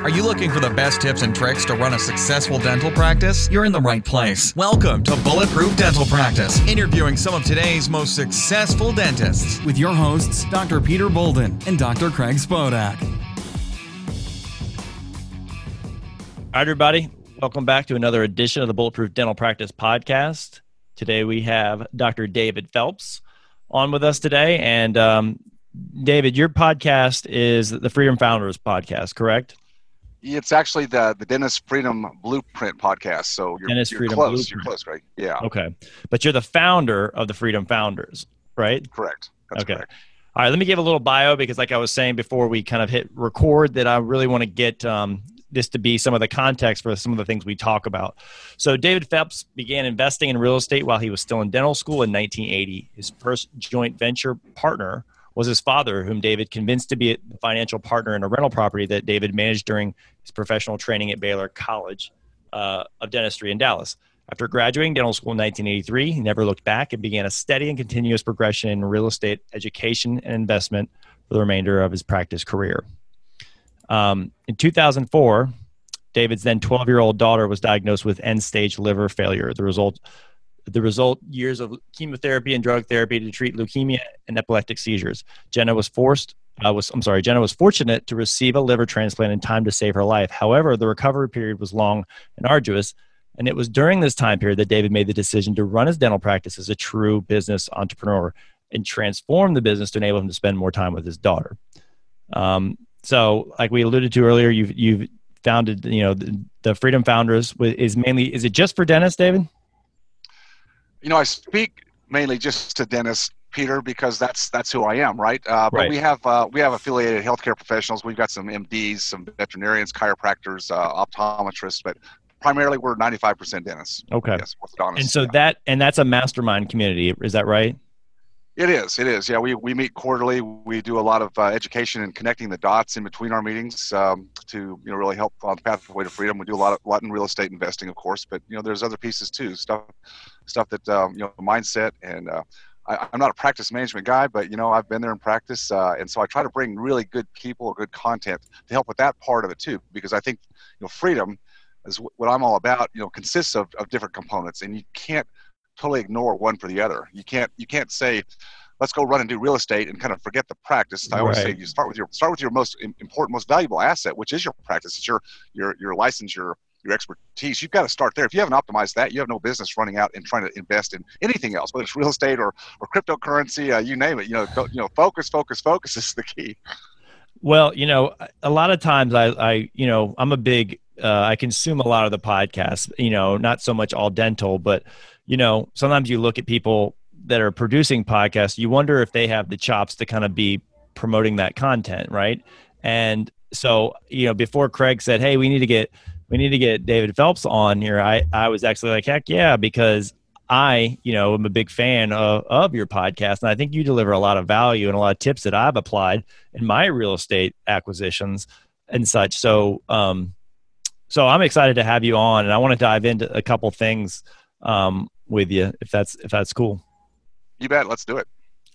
Are you looking for the best tips and tricks to run a successful dental practice? You're in the right place. Welcome to Bulletproof Dental Practice, interviewing some of today's most successful dentists. With your hosts, Dr. Peter Boulden and Dr. Craig Spodak. All right, everybody, welcome back to another edition of the Bulletproof Dental Practice Podcast. Today we have Dr. David Phelps on with us today. And um, David, your podcast is the Freedom Founders podcast, correct? It's actually the the Dentist Freedom Blueprint podcast. So you're, Dentist you're Freedom close. Blueprint. You're close, right? Yeah, Okay. But you're the founder of the Freedom Founders, right? correct. That's Okay. correct. All right, let me give a little bio because, like I was saying before we kind of hit record, that I really want to get um, this to be some of the context for some of the things we talk about. So, David Phelps began investing in real estate while he was still in dental school in 1980. His first joint venture partner was his father, whom David convinced to be a financial partner in a rental property that David managed during his professional training at Baylor College uh, of Dentistry in Dallas. After graduating dental school in 1983, he never looked back and began a steady and continuous progression in real estate education and investment for the remainder of his practice career. Um, in 2004, David's then 12 year old daughter was diagnosed with end stage liver failure. The result, the result years of chemotherapy and drug therapy to treat leukemia and epileptic seizures. Jenna was forced. Uh, was I'm sorry. Jenna was fortunate to receive a liver transplant in time to save her life. However, the recovery period was long and arduous, and it was during this time period that David made the decision to run his dental practice as a true business entrepreneur and transform the business to enable him to spend more time with his daughter. Um, so, like we alluded to earlier, you've you've founded, you know, the, the Freedom Founders is mainly is it just for dentists, David? You know, I speak mainly just to dentists, Peter, because that's that's who I am, right? Uh, but Right. we have uh, we have affiliated healthcare professionals. We've got some MDs, some veterinarians, chiropractors, uh, optometrists, but primarily we're 95% dentists. Okay. Yes, orthodontists. And so yeah. that and that's a mastermind community, is that right? It is. It is. Yeah, we, we meet quarterly. We do a lot of uh, education and connecting the dots in between our meetings um, to you know really help on the pathway to freedom. We do a lot of lot in real estate investing, of course, but you know there's other pieces too. Stuff stuff that um, you know mindset and uh, I, I'm not a practice management guy, but you know I've been there in practice, uh, and so I try to bring really good people, good content to help with that part of it too, because I think you know freedom is what I'm all about. You know consists of, of different components, and you can't totally ignore one for the other. You can't you can't say let's go run and do real estate and kind of forget the practice. I always say you start with your start with your most important, most valuable asset, which is your practice. It's your your your license, your your expertise. You've got to start there. If you haven't optimized that, you have no business running out and trying to invest in anything else, whether it's real estate or or cryptocurrency, uh, you name it. You know, you know, focus, focus, focus is the key. Well, you know, a lot of times I, I you know, I'm a big, uh, I consume a lot of the podcasts, you know, not so much all dental, but, you know, sometimes you look at people that are producing podcasts, you wonder if they have the chops to kind of be promoting that content, right? And so, you know, before Craig said, "Hey, we need to get we need to get David Phelps on here," I I was actually like, "Heck yeah!" Because I, you know, am a big fan of, of your podcast, and I think you deliver a lot of value and a lot of tips that I've applied in my real estate acquisitions and such. So, um, so I'm excited to have you on, and I want to dive into a couple things um, with you, if that's if that's cool. You bet. Let's do it.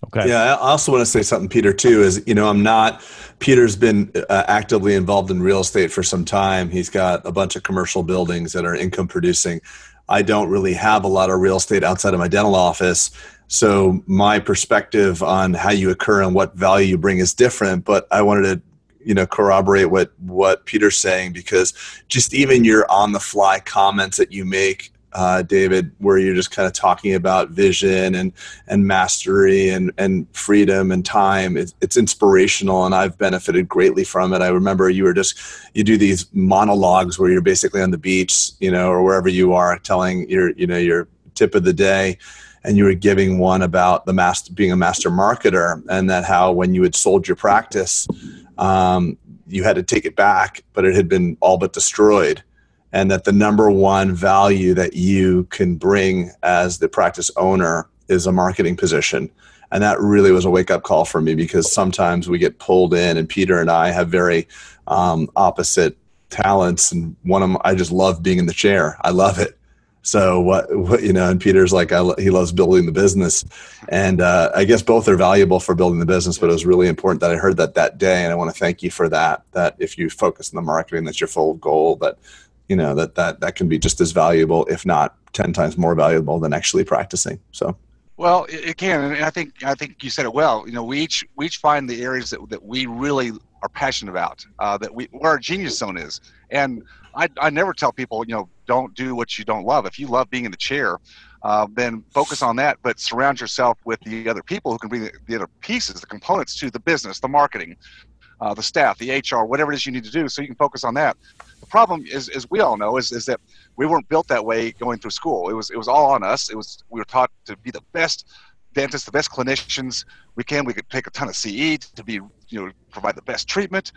Okay. Yeah, I also want to say something, Peter, too. Is you know, I'm not. Peter's been uh, actively involved in real estate for some time. He's got a bunch of commercial buildings that are income producing. I don't really have a lot of real estate outside of my dental office, so my perspective on how you occur and what value you bring is different. But I wanted to, you know, corroborate what what Peter's saying because just even your on the fly comments that you make. Uh, David, where you're just kind of talking about vision and and mastery and and freedom and time. It's, it's inspirational and i've benefited greatly from it. I remember you were just you do these monologues where you're basically on the beach you know or wherever you are telling your you know your tip of the day and you were giving one about the master being a master marketer and that how when you had sold your practice um, you had to take it back but it had been all but destroyed and that the number one value that you can bring as the practice owner is a marketing position and that really was a wake up call for me because sometimes we get pulled in and peter and i have very um, opposite talents and one of them i just love being in the chair i love it So what, what you know, and Peter's like, I, he loves building the business, and uh, I guess both are valuable for building the business. But it was really important that I heard that that day, and I want to thank you for that. That if you focus on the marketing, that's your full goal. That you know that that that can be just as valuable, if not ten times more valuable, than actually practicing. So. Well, it, can, and I think I think you said it well. You know, we each we each find the areas that, that we really are passionate about, uh, that we where our genius zone is, and I, I never tell people, you know, don't do what you don't love. If you love being in the chair, uh, then focus on that, but surround yourself with the other people who can bring the, the other pieces, the components to the business, the marketing, uh, the staff, the HR, whatever it is you need to do, so you can focus on that. The problem is, as we all know, is, is that we weren't built that way going through school. It was it was all on us. It was we were taught to be the best dentists, the best clinicians we can. We could take a ton of CE to be you know provide the best treatment,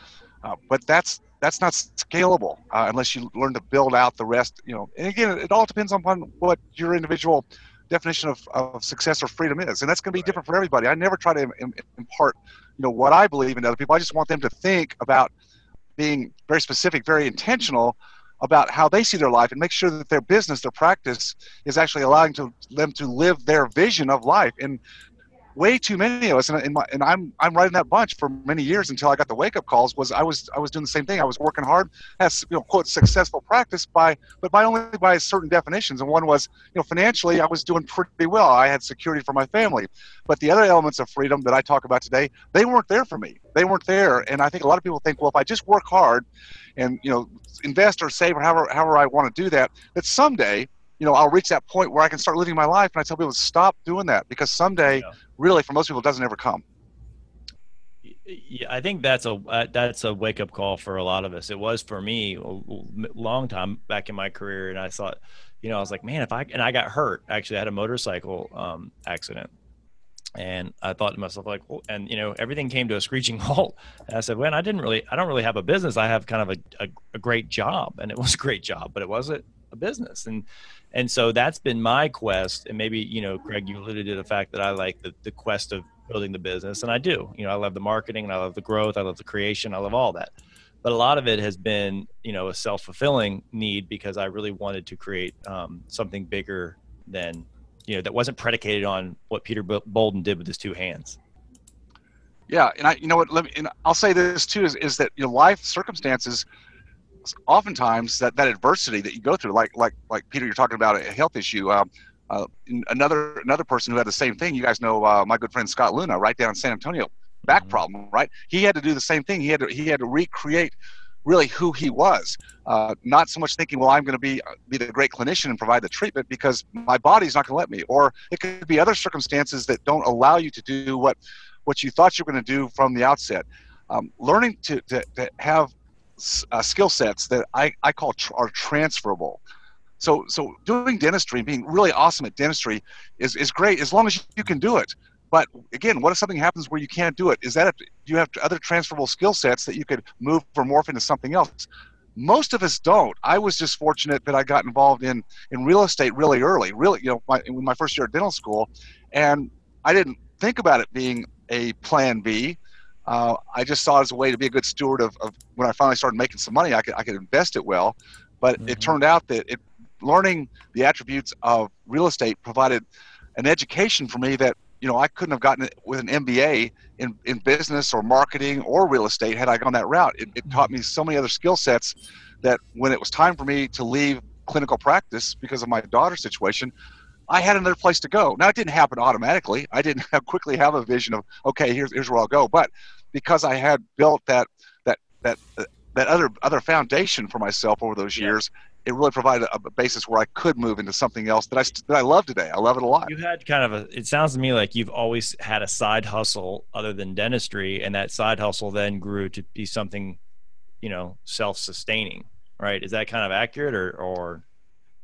uh, but that's that's not scalable uh, unless you learn to build out the rest. You know, and again, it all depends upon what your individual definition of, of success or freedom is, and that's going to be different for everybody. I never try to impart, you know, what I believe in other people. I just want them to think about being very specific, very intentional about how they see their life, and make sure that their business, their practice, is actually allowing to them to live their vision of life. And way too many of us, and, my, and I'm I'm riding that bunch for many years until I got the wake up calls. Was I was I was doing the same thing. I was working hard, as you know, quote successful practice by, but by only by certain definitions. And one was, you know, financially, I was doing pretty well. I had security for my family, but the other elements of freedom that I talk about today, they weren't there for me. They weren't there, and I think a lot of people think, well, if I just work hard, and you know, invest or save or however however I want to do that, that someday you know, I'll reach that point where I can start living my life. And I tell people to stop doing that because someday, yeah. really, for most people, it doesn't ever come. Yeah, I think that's a uh, that's a wake up call for a lot of us. It was for me a long time back in my career, and I thought, you know, I was like, man, if I and I got hurt. Actually, I had a motorcycle um, accident, and I thought to myself, like, well, and you know, everything came to a screeching halt. And I said, well, I didn't really, I don't really have a business. I have kind of a, a, a great job, and it was a great job, but it wasn't a business. And and so that's been my quest and maybe you know craig you alluded to the fact that i like the, the quest of building the business and i do. You know i love the marketing and i love the growth i love the creation i love all that. But a lot of it has been you know a self-fulfilling need because i really wanted to create um, something bigger than you know that wasn't predicated on what peter boulden did with his two hands. Yeah and i you know what let me and i'll say this too is, is that your life circumstances oftentimes that, that adversity that you go through, like like like Peter, you're talking about a health issue. Um, uh, another another person who had the same thing. You guys know uh, my good friend Scott Leune, right down in San Antonio, back mm-hmm. problem, right? He had to do the same thing. He had to he had to recreate really who he was. Uh, not so much thinking, well, I'm going to be uh, be the great clinician and provide the treatment because my body's not going to let me. Or it could be other circumstances that don't allow you to do what what you thought you were going to do from the outset. Um, learning to, to, to have uh, skill sets that I, I call tr- are transferable. So, so doing dentistry, being really awesome at dentistry, is, is great as long as you can do it. But again, what if something happens where you can't do it? Is that do you have other transferable skill sets that you could move or morph into something else? Most of us don't. I was just fortunate that I got involved in in real estate really early. Really, you know, my, my first year at dental school, and I didn't think about it being a plan B uh, I just saw it as a way to be a good steward of, of, when I finally started making some money, I could, I could invest it well. But mm-hmm. it turned out that it, learning the attributes of real estate provided an education for me that you know I couldn't have gotten it with an MBA in, in business or marketing or real estate had I gone that route. It, it taught mm-hmm. me so many other skill sets that when it was time for me to leave clinical practice because of my daughter's situation, I had another place to go. Now it didn't happen automatically. I didn't have, quickly have a vision of okay, here's here's where I'll go. But because I had built that that that uh, that other other foundation for myself over those years, it really provided a, basis where I could move into something else that I that I love today. I love it a lot. You had kind of a. It sounds to me like you've always had a side hustle other than dentistry, and that side hustle then grew to be something, you know, self-sustaining. Right? Is that kind of accurate, or or?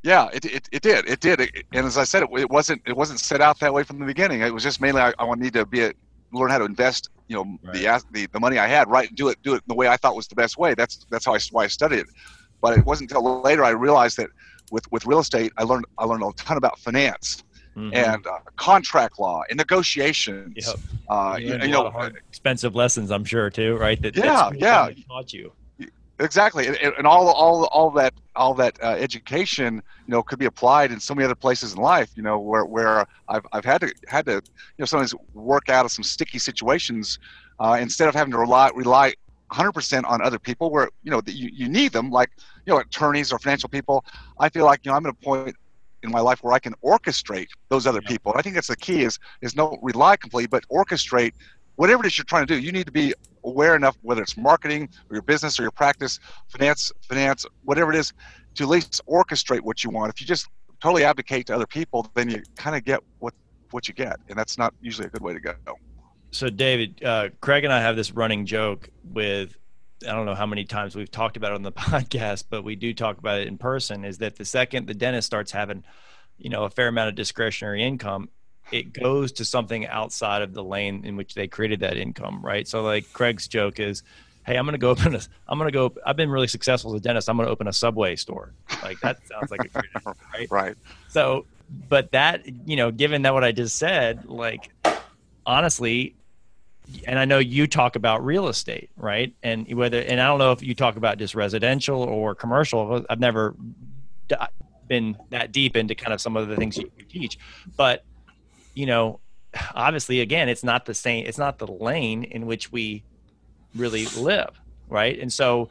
Yeah, it, it, it did. It did. It, and as I said, it, it wasn't it wasn't set out that way from the beginning. It was just mainly I, I need to be a, learn how to invest you know right. the, the the money I had right do it do it the way I thought was the best way that's that's how I why I studied it but it wasn't until later I realized that with with real estate I learned I learned a ton about finance mm-hmm. and uh, contract law and negotiations yep. uh, you, you, know expensive lessons I'm sure too right that yeah yeah taught you Exactly, and, and all all all that all that uh, education, you know, could be applied in so many other places in life. You know, where where I've I've had to had to you know sometimes work out of some sticky situations uh, instead of having to rely rely 100% on other people where you know you, you need them like you know attorneys or financial people. I feel like you know i'm at a point in my life where i can orchestrate those other people. And i think that's the key is is no rely completely but orchestrate whatever it is you're trying to do. You need to be aware enough whether it's marketing or your business or your practice finance finance whatever it is to at least orchestrate what you want. If you just totally abdicate to other people then you kind of get what what you get and that's not usually a good way to go. So david uh, craig and i have this running joke with i don't know how many times we've talked about it on the podcast but we do talk about it in person is that the second the dentist starts having you know a fair amount of discretionary income it goes to something outside of the lane in which they created that income, right? So like Craig's joke is, hey, I'm gonna go open a, I'm gonna go, I've been really successful as a dentist. I'm gonna open a Subway store. Like that sounds like a great, right? Right. So, but that, you know, given that what I just said, like honestly, and I know you talk about real estate, right? And whether, and I don't know if you talk about just residential or commercial. I've never been that deep into kind of some of the things you teach, but you know, obviously, again, it's not the same. It's not the lane in which we really live, right? And so,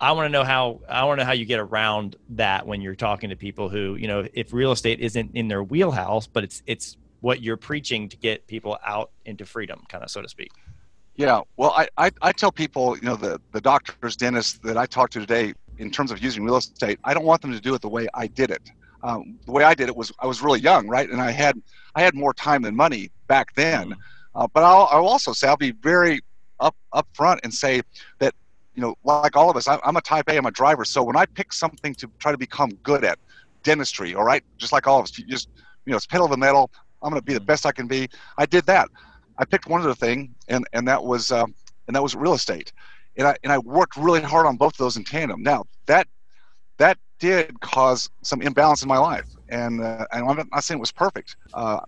I want to know how I want to know how you get around that when you're talking to people who, you know, if real estate isn't in their wheelhouse, but it's it's what you're preaching to get people out into freedom, kind of so to speak. Yeah, well, I, I, I tell people, you know, the, the doctors, dentists that I talked to today in terms of using real estate, I don't want them to do it the way I did it. Um, the way I did it was I was really young, right? And I had I had more time than money back then. Mm-hmm. Uh, but I'll, I'll also say I'll be very up up front and say that you know, like all of us, I'm a type A, I'm a driver. So when I pick something to try to become good at, dentistry, all right, just like all of us, you just you know, it's pedal to the metal. I'm going to be the mm-hmm. best I can be. I did that. I picked one other thing, and and that was um, and that was real estate, and I and I worked really hard on both of those in tandem. Now that that did cause some imbalance in my life, and uh, and I'm not saying it was perfect. Uh,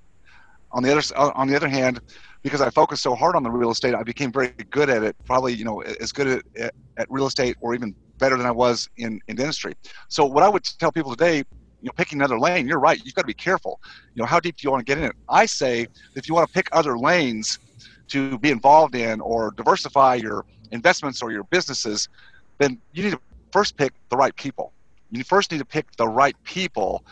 on the other uh, on the other hand, because I focused so hard on the real estate, I became very good at it. Probably you know as good at, at real estate or even better than I was in in dentistry. So what I would tell people today, you know, picking another lane, you're right. You've got to be careful. You know, how deep do you want to get in it? I say if you want to pick other lanes to be involved in or diversify your investments or your businesses, then you need to first pick the right people you first need to pick the right people.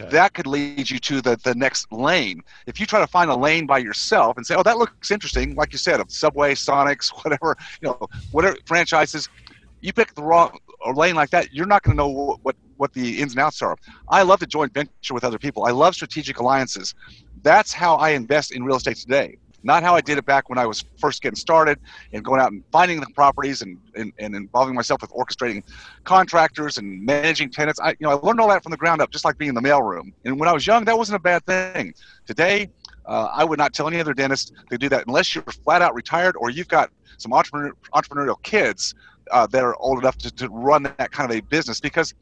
Okay. that could lead you to the, the next lane. If you try to find a lane by yourself and say oh that looks interesting like you said subway sonics whatever you know whatever franchises you pick the wrong lane like that you're not going to know what, what what the ins and outs are. I love to joint venture with other people. I love strategic alliances. That's how i invest in real estate today not how I did it back when I was first getting started and going out and finding the properties and, and, and involving myself with orchestrating contractors and managing tenants. I, you know, I learned all that from the ground up, just like being in the mailroom. And when I was young, that wasn't a bad thing. Today, uh, I would not tell any other dentist to do that unless you're flat out retired or you've got some entrepreneur, entrepreneurial kids uh, that are old enough to, to run that kind of a business because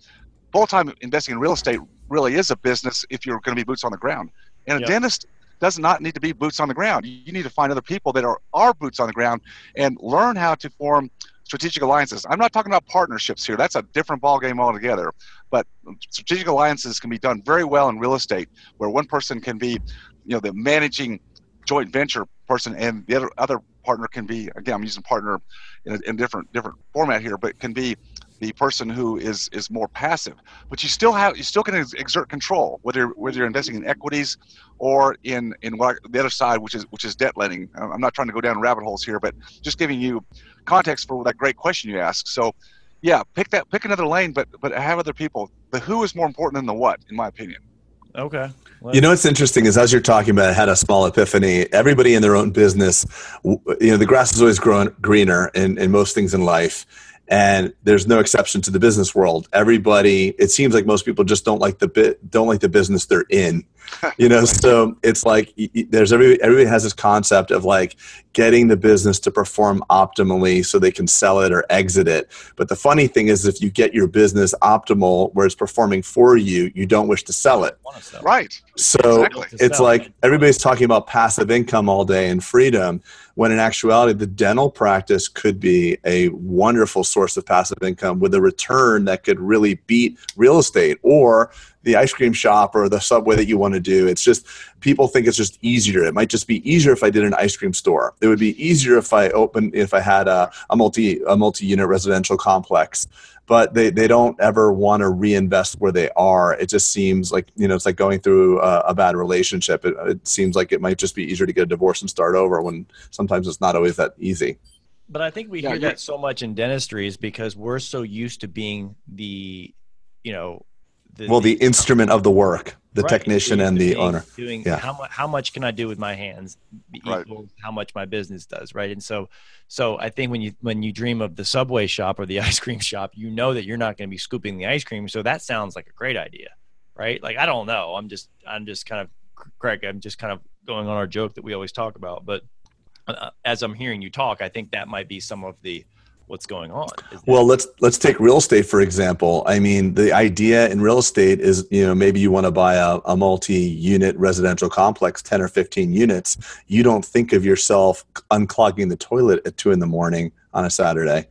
full-time investing in real estate really is a business if you're going to be boots on the ground. And a yep. dentist does not need to be boots on the ground. You need to find other people that are, are boots on the ground and learn how to form strategic alliances. I'm not talking about partnerships here. That's a different ballgame altogether. But strategic alliances can be done very well in real estate, where one person can be, you know, the managing joint venture person, and the other other partner can be again. I'm using partner in a, in different different format here, but can be the person who is is more passive but you still have you still can exert control whether whether you're investing in equities or in in what the other side which is which is debt lending. I'm not trying to go down rabbit holes here but just giving you context for that great question you asked. So yeah pick that pick another lane but but have other people. The who is more important than the what in my opinion. Okay. You know what's interesting is as you're talking about, I had a small epiphany. Everybody in their own business, you know, the grass is always growing greener in, in most things in life and there's no exception to the business world. Everybody it seems like most people just don't like the bit don't like the business they're in you know so it's like there's every everybody has this concept of like getting the business to perform optimally so they can sell it or exit it. But the funny thing is if you get your business optimal where it's performing for you you don't wish to sell it. Right. So exactly. it's like everybody's talking about passive income all day and freedom when in actuality the dental practice could be a wonderful source of passive income with a return that could really beat real estate or the ice cream shop or the subway that you want to do. It's just people think it's just easier. It might just be easier if I did an ice cream store. It would be easier if I opened if I had a, a multi a multi unit residential complex. But they, they don't ever want to reinvest where they are. It just seems like you know it's like going through a, a bad relationship. It, it seems like it might just be easier to get a divorce and start over when sometimes it's not always that easy. But I think we hear that so much in dentistry is because we're so used to being the, you know, the, well, the, the instrument of the work, the right. technician and the owner. Doing yeah. how much how much can I do with my hands right. how much my business does, right? And so, so I think when you when you dream of the subway shop or the ice cream shop, you know that you're not going to be scooping the ice cream. So that sounds like a great idea, right? Like I don't know, I'm just I'm just kind of Craig, I'm just kind of going on our joke that we always talk about, but uh, as I'm hearing you talk, I think that might be some of the what's going on. Well, let's let's take real estate for example. I mean, the idea in real estate is you know maybe you want to buy a, a multi-unit residential complex, ten or fifteen units. You don't think of yourself unclogging the toilet at two in the morning on a Saturday,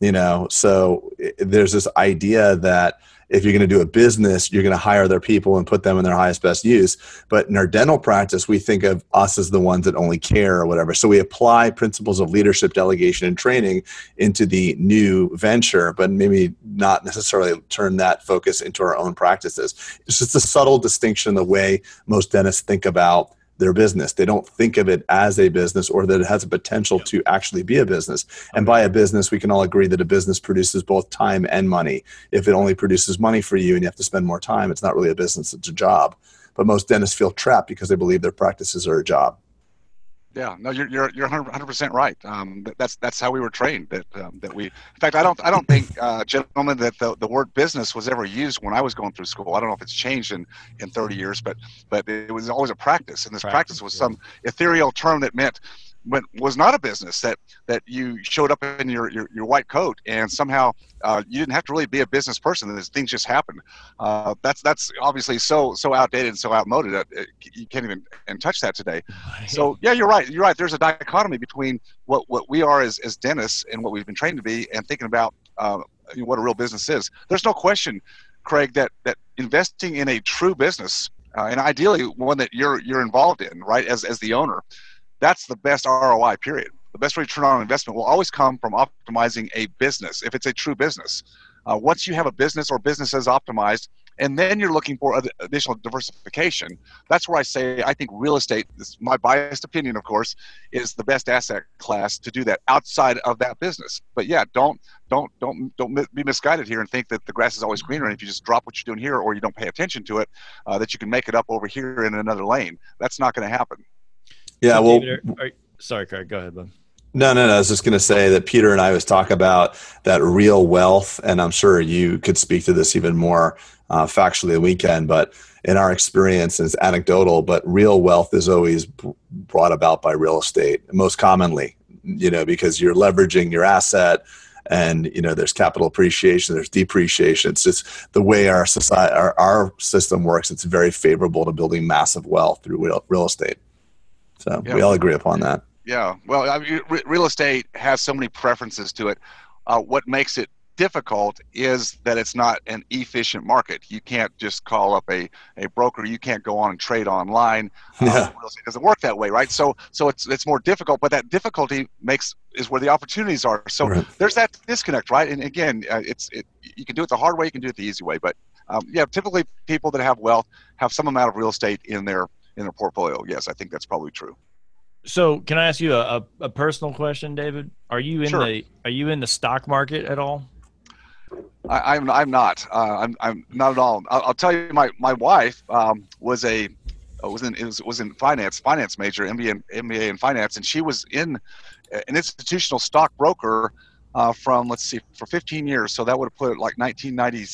you know. So eh, there's this idea that if you're going to do a business, you're going to hire their people and put them in their highest best use. But in our dental practice, we think of us as the ones that only care or whatever. So we apply principles of leadership, delegation, and training into the new venture, but maybe not necessarily turn that focus into our own practices. It's just a subtle distinction in the way most dentists think about their business. They don't think of it as a business or that it has a potential to actually be a business. And by a business, we can all agree that a business produces both time and money. If it only produces money for you and you have to spend more time, it's not really a business, it's a job. But most dentists feel trapped because they believe their practices are a job. Yeah, no, you're you're you're 100 percent right. Um, that's that's how we were trained. That um, that we, in fact, I don't I don't think, uh, gentlemen, that the, the word business was ever used when I was going through school. I don't know if it's changed in in 30 years, but but it was always a practice, and this practice, practice was some ethereal term that meant when was not a business that that you showed up in your your, your white coat and somehow uh, you didn't have to really be a business person these things just happened. Uh, that's that's obviously so so outdated and so outmoded uh, you can't even and touch that today. So yeah you're right. You're right. There's a dichotomy between what what we are as, as dentists and what we've been trained to be and thinking about uh, what a real business is. There's no question craig that that investing in a true business uh, and ideally one that you're you're involved in right as as the owner that's the best ROI, period. The best return on investment will always come from optimizing a business if it's a true business. Uh, once you have a business or businesses optimized, and then you're looking for additional diversification, that's where I say I think real estate, this my biased opinion, of course, is the best asset class to do that outside of that business. But yeah, don't don't don't don't be misguided here and think that the grass is always greener. And if you just drop what you're doing here or you don't pay attention to it, uh, that you can make it up over here in another lane. That's not going to happen. Yeah, well, David, are, are, sorry, Craig, go ahead, bud. No, no, no. I was just going to say that Peter and I always talk about that real wealth, and I'm sure you could speak to this even more uh, factually the weekend. But in our experience, it's anecdotal, but real wealth is always brought about by real estate, most commonly. You know, because you're leveraging your asset, and you know there's capital appreciation, there's depreciation. It's just the way our society, our, our system works. It's very favorable to building massive wealth through real, real estate. So yeah. we all agree upon that. Yeah. Well, I mean, real estate has so many preferences to it. Uh, what makes it difficult is that it's not an efficient market. You can't just call up a, a broker. You can't go on and trade online. Uh, yeah. It doesn't work that way, right? So so it's it's more difficult. But that difficulty makes is where the opportunities are. So right. there's that disconnect, right? And again, uh, it's it, you can do it the hard way. You can do it the easy way. But um, yeah, typically people that have wealth have some amount of real estate in their in their portfolio. Yes, I think that's probably true. So, can I ask you a, a, a personal question, David? Are you in sure. the Are you in the stock market at all? I, am I'm, I'm not. Uh, I'm I'm not at all. I'll, I'll tell you, my my wife um, was a uh, was in was, was in finance finance major MBA MBA in finance, and she was in an institutional stock broker uh, from let's see for 15 years. So that would have put it like 1990.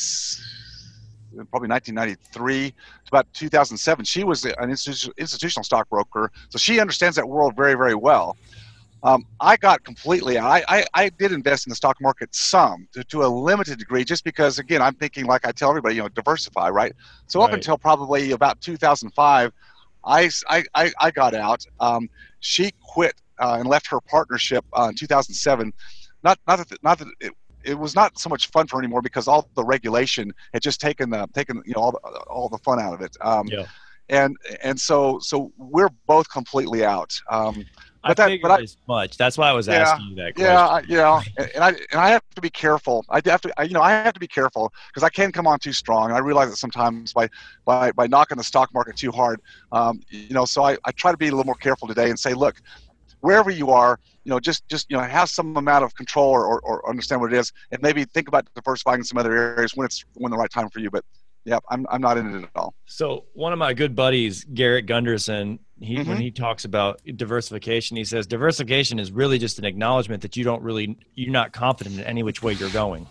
Probably 1993 to about 2007. She was an institu- institutional stockbroker, so she understands that world very, very well. Um, I got completely. I, I, I did invest in the stock market some to, to a limited degree, just because again I'm thinking like I tell everybody, you know, diversify, right? So up until probably about 2005, I I, I, I got out. Um, she quit uh, and left her partnership uh, in 2007. Not not that not that it, it was not so much fun for anymore because all the regulation had just taken the taken you know all the, all the fun out of it. Um, Yeah. And and so so we're both completely out. Um, I But that- figured but I- as much. That's why I was Yeah, asking you that question. yeah, I, and and I and I have to be careful. I have to, I, you know, I have to be careful because I can come on too strong. And I realize that sometimes by by by knocking the stock market too hard, um, you know. So I, I try to be a little more careful today and say, look, wherever you are, you know, just just you know, have some amount of control or, or, or understand what it is, and maybe think about diversifying in some other areas when it's when the right time for you. But yeah, I'm I'm not in it at all. So one of my good buddies, Garrett Gunderson, he when Mhm. he talks about diversification, he says diversification is really just an acknowledgement that you don't really you're not confident in any which way you're going.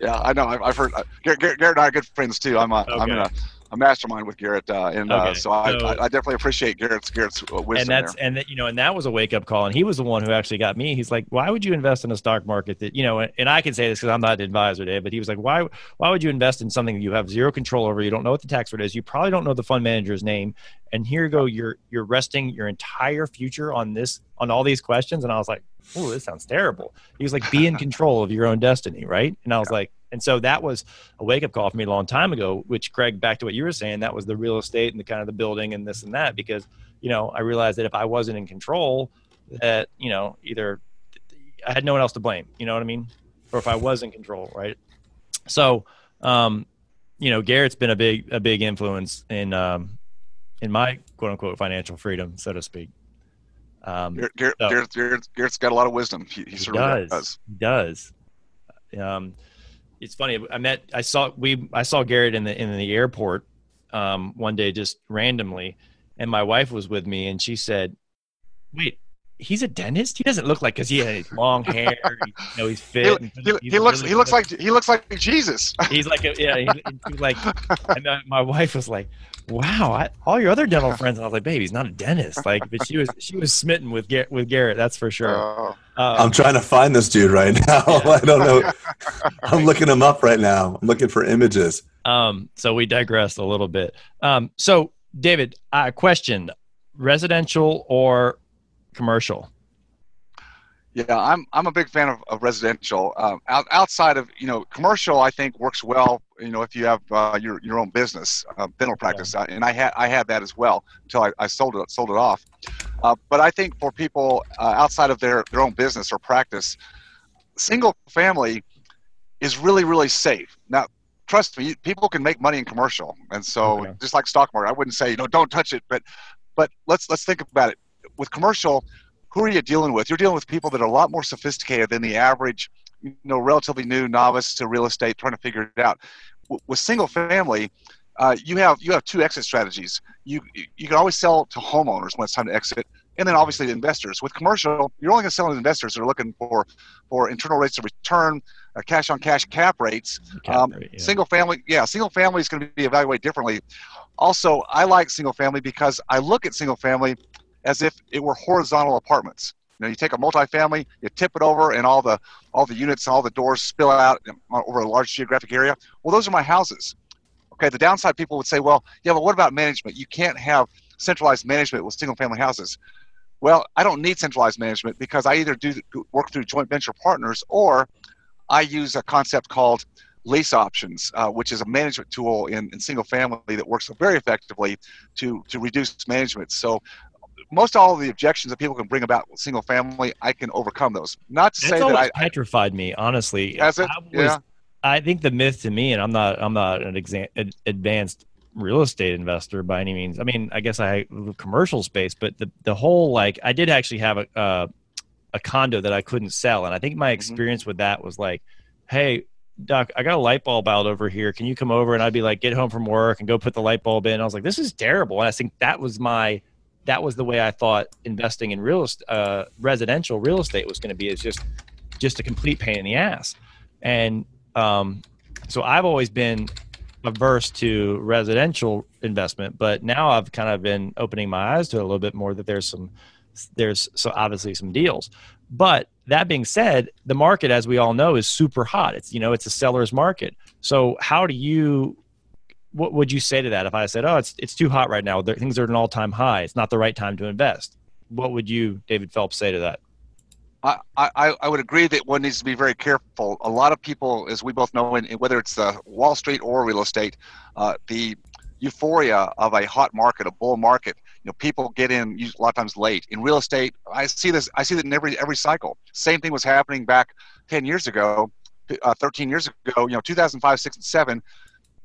Yeah, I know. I've, I've heard uh, Garrett, Garrett, Garrett and I are good friends too. I'm a am in a, a mastermind with Garrett, uh, and uh, so, I, so- I, I definitely appreciate Garrett's Garrett's uh, wisdom and that's there. and that you know and that was a wake up call and he was the one who actually got me. He's like why would you invest in a stock market that you know and i can say this because i'm not an advisor dave but he was like why why would you invest in something that you have zero control over? You don't know what the tax rate is. You probably don't know the fund manager's name. And here you go you're you're resting your entire future on this on all these questions. And i was like oh this sounds terrible. He was like be in control of your own destiny right? And i was like and so that was a wake up call for me a long time ago which craig back to what you were saying that was the real estate and the kind of the building and this and that because you know, I realized that if I wasn't in control, that you know, either I had no one else to blame. You know what I mean? Or if I was in control, right? So, um, you know, Garrett's been a big a big influence in um, in my quote unquote financial freedom, so to speak. Um, Garrett, Garrett, so- Garrett, Garrett, Garrett's got a lot of wisdom. He, he he certainly does. does. He does. Um, it's funny. I met. I saw. We. I saw Garrett in the in the airport um, one day, just randomly, and my wife was with me, and she said, "Wait, he's a dentist? He doesn't look like because he had long hair. You know, he's fit. He, he, he's he looks really he looks good. like he looks like Jesus. he's like a, yeah. He's, he's like, and my wife was like." Wow, I, all your other dental friends, and I was like, "Babe, he's not a dentist." Like, but she was she was smitten with Garrett, with Garrett, that's for sure. Uh, Uh, I'm trying to find this dude right now. Yeah. I don't know. I'm looking him up right now. I'm looking for images. Um, so we digressed a little bit. Um, so David, uh, question: residential or commercial? Yeah, I'm I'm a big fan of, of residential. Um, out, outside of you know commercial, I think works well. You know, if you have uh, your your own business, uh, dental practice, uh, and I had I had that as well until I, I sold it sold it off. Uh, but I think for people uh, outside of their their own business or practice, single family is really really safe. Now, trust me, people can make money in commercial, and so Okay. just like stock market, I wouldn't say you know don't touch it, but but let's let's think about it. With commercial, who are you dealing with? You're dealing with people that are a lot more sophisticated than the average, you know, relatively new novice to real estate trying to figure it out. W- with single family, uh, you have you have two exit strategies. You you can always sell to homeowners when it's time to exit, and then obviously to investors. With commercial, you're only going to sell to investors that are looking for for internal rates of return, uh, cash on cash cap rates. Cap Um, rate, yeah. Single family, yeah, single family is going to be evaluated differently. Also, I like single family because I look at single family as if it were horizontal apartments. You know, you take a multifamily, you tip it over, and all the all the units all the doors spill out over a large geographic area. Well, those are my houses. Okay, the downside people would say, well, yeah, but what about management? You can't have centralized management with single family houses. Well, I don't need centralized management because I either do work through joint venture partners or I use a concept called lease options, uh, which is a management tool in, in single family that works very effectively to to reduce management. So most all of the objections that people can bring about single family, I can overcome those. Not to That's say that I, petrified me, honestly. Has it? I was- Yeah. I think the myth to me, and I'm not, I'm not an advanced real estate investor by any means. I mean, I guess I commercial space, but the the whole like, I did actually have a uh, a condo that I couldn't sell, and I think my experience with that was like, hey. Doc, I got a light bulb out over here. Can you come over? And I'd be like, get home from work and go put the light bulb in. I was like, this is terrible. And I think that was my, that was the way I thought investing in real uh, residential real estate was going to be. Is just, just a complete pain in the ass. And um, so I've always been averse to residential investment, but now I've kind of been opening my eyes to it a little bit more that there's some there's so obviously some deals. But that being said, the market, as we all know, is super hot. It's you know it's a seller's market. So how do you what would you say to that if I said, "Oh, it's it's too hot right now. Things are at an all-time high. It's not the right time to invest." What would you, David Phelps, say to that? I, I, I would agree that one needs to be very careful. A lot of people, as we both know, in, whether it's uh, Wall Street or real estate, uh, the euphoria of a hot market, a bull market, you know, people get in a lot of times late. In real estate, I see this. I see that in every every cycle. Same thing was happening back 10 years ago, uh, 13 years ago. You know, 2005, six, and seven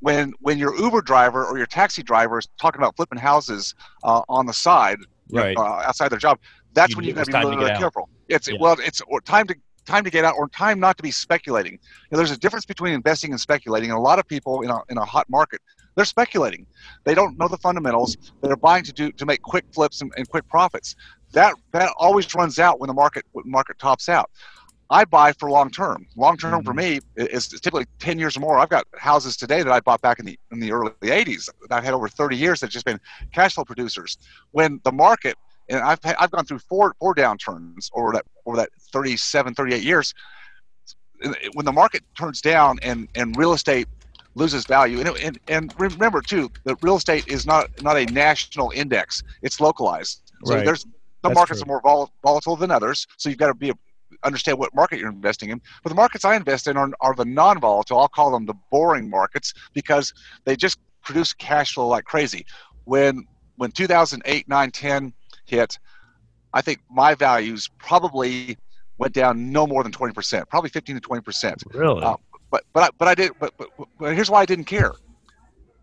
when when your Uber driver or your taxi driver is talking about flipping houses uh, on the side, right. uh, outside their job, that's you when you got to be really, really careful. It's yeah. well, it's time to time to get out or time not to be speculating. You know, there's a difference between investing and speculating, and a lot of people in a in a hot market they're speculating. They don't know the fundamentals. They're buying to do to make quick flips and, and quick profits. That that always runs out when the market when the market tops out. I buy for long term. Long term mm-hmm. for me is, typically 10 years or more. I've got houses today that I bought back in the in the early 80s that I've had over 30 years that just been cash flow producers. When the market and I've I've gone through four four downturns over that over that 37 38 years. When the market turns down and and real estate loses value and, and and remember too that real estate is not not a national index it's localized so right. there's some That's markets true. are more volatile than others so you've got to be understand what market you're investing in. But the markets I invest in are, are the non-volatile. I'll call them the boring markets because they just produce cash flow like crazy. When when 2008, 9, 10 hit, I think my values probably went down no more than 20%, probably 15 to 20%. Really? Uh, but but I, but I did. But, but but here's why I didn't care,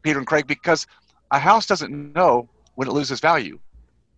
Peter and Craig, because a house doesn't know when it loses value.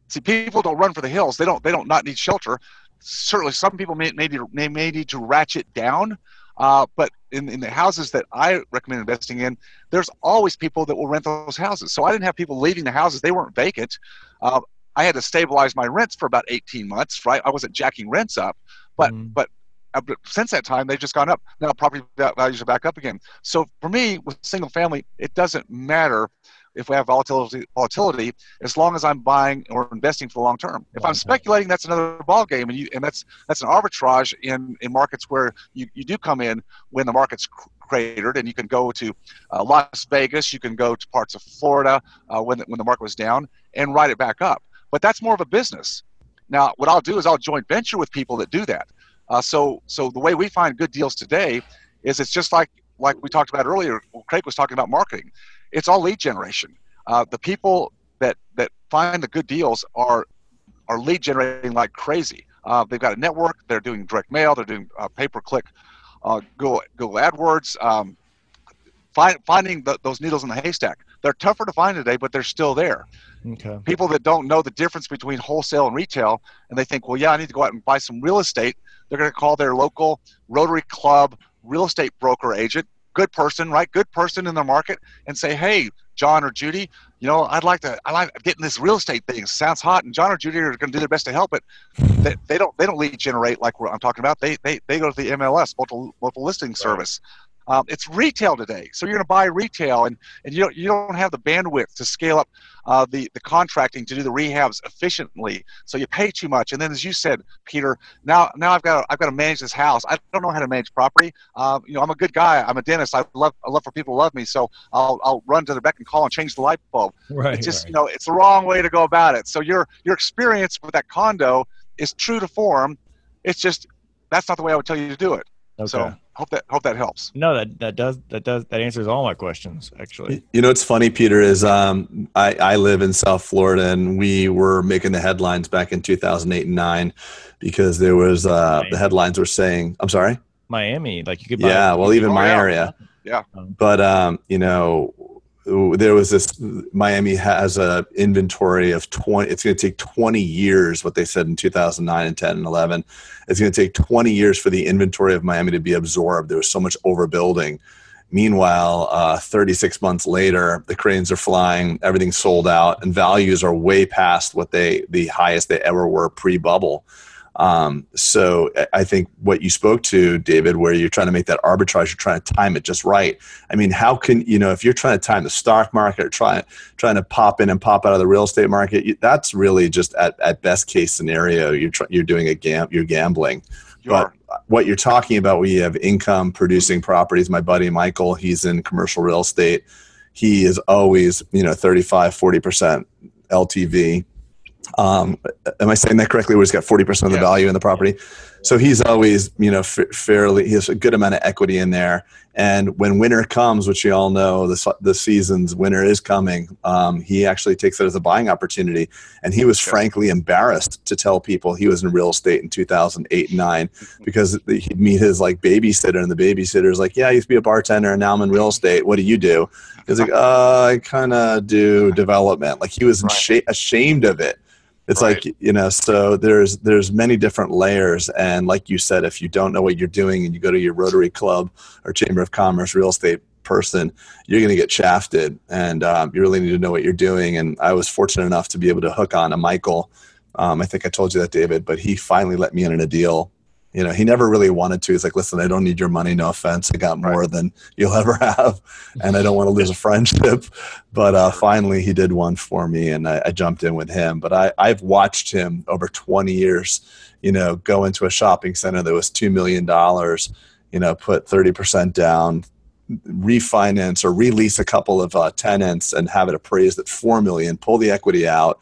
See, people don't run for the hills. They don't. They don't not need shelter certainly some people may, may, may, may need to ratchet down. Uh, but in, in the houses that I recommend investing in, there's always people that will rent those houses. So I didn't have people leaving the houses; they weren't vacant. Uh, I had to stabilize my rents for about 18 months. Right, I wasn't jacking rents up, but mm. but uh, since that time they've just gone up. Now property values are back up again. So for me, with single family, it doesn't matter if we have volatility, volatility, as long as I'm buying or investing for the long term. If I'm speculating, that's another ball game, and you and that's that's an arbitrage in in markets where you, you do come in when the market's cratered, and you can go to uh, Las Vegas, you can go to parts of Florida uh, when the, when the market was down, and ride it back up. But that's more of a business. Now, what I'll do is I'll joint venture with people that do that. Uh, so so the way we find good deals today is it's just like like we talked about earlier. Craig was talking about marketing it's all lead generation. Uh, the people that that find the good deals are are lead generating like crazy. Uh, they've got a network. They're doing direct mail. They're doing uh, pay per click, uh, Google Google AdWords. Um, find, finding the, those needles in the haystack. They're tougher to find today, but they're still there. Okay. People that don't know the difference between wholesale and retail, and they think, well, yeah, I need to go out and buy some real estate. They're going to call their local Rotary Club real estate broker agent good person, right? Good person in the market and say, hey, John or Judy, you know, I'd like to, I like getting this real estate thing. Sounds hot, and John or Judy are going to do their best to help it. They, they don't, they don't lead generate like I'm talking about. They, they, they go to the MLS, multiple, multiple listing service. Um, it's retail today, so you're going to buy retail, and, and you don't you don't have the bandwidth to scale up uh, the the contracting to do the rehabs efficiently. So you pay too much, and then as you said, Peter, now now I've got to, I've got to manage this house. I don't know how to manage property. Uh, you know, I'm a good guy. I'm a dentist. I love I love for people to love me, so I'll I'll run to the beck and call and change the light bulb. Right. It's just right. you know it's the wrong way to go about it. So your your experience with that condo is true to form. It's just that's not the way I would tell you to do it. Okay. So hope that hope that helps. No, that that does that does that answers all my questions actually. You know, what's funny, Peter, is um, I I live in South Florida, and we were making the headlines back in 2008 and nine because there was uh, the headlines were saying, I'm sorry, Miami, like you could. yeah, well, even my area. Yeah. But um, you know, there was this Miami has a inventory of 20 it's going to take 20 years what they said in 2009 and 10 and 11 it's going to take 20 years for the inventory of Miami to be absorbed. There was so much overbuilding. Meanwhile uh, 36 months later the cranes are flying everything's sold out and values are way past what they the highest they ever were pre-bubble Um, so I think what you spoke to, David, where you're trying to make that arbitrage, you're trying to time it just right. I mean, how can you know if you're trying to time the stock market or trying trying to pop in and pop out of the real estate market? That's really just at, at best case scenario. You're tr- you're doing a gam you're gambling. You but are. what you're talking about, where you have income producing properties. My buddy Michael, he's in commercial real estate. He is always you know 35, 40 percent LTV um, am I saying that correctly? Where he's got 40% of the value in the property. So he's always, you know, f- fairly, he has a good amount of equity in there. And when winter comes, which we all know the, the season's winter is coming, um, he actually takes it as a buying opportunity. And he was frankly embarrassed to tell people he was in real estate in 2008 and 9 because he'd meet his like babysitter and the babysitter's like, yeah, I used to be a bartender and now I'm in real estate. What do you do? He's like, uh, I kind of do development. Like he was right. ashamed of it it's right. like you know so there's there's many different layers. And like you said if you don't know what you're doing and you go to your rotary club or chamber of commerce real estate person you're going to get shafted. And um, you really need to know what you're doing. And i was fortunate enough to be able to hook on a michael. Um, i think i told you that david but he finally let me in on a deal you know, he never really wanted to. He's like, listen, I don't need your money. No offense. I got more right. than you'll ever have. And I don't want to lose a friendship. But uh, finally, he did one for me and I, I jumped in with him. But I, I've watched him over 20 years, you know, go into a shopping center that was $2 million, you know, put 30% down, refinance or release a couple of uh, tenants and have it appraised at 4 million, pull the equity out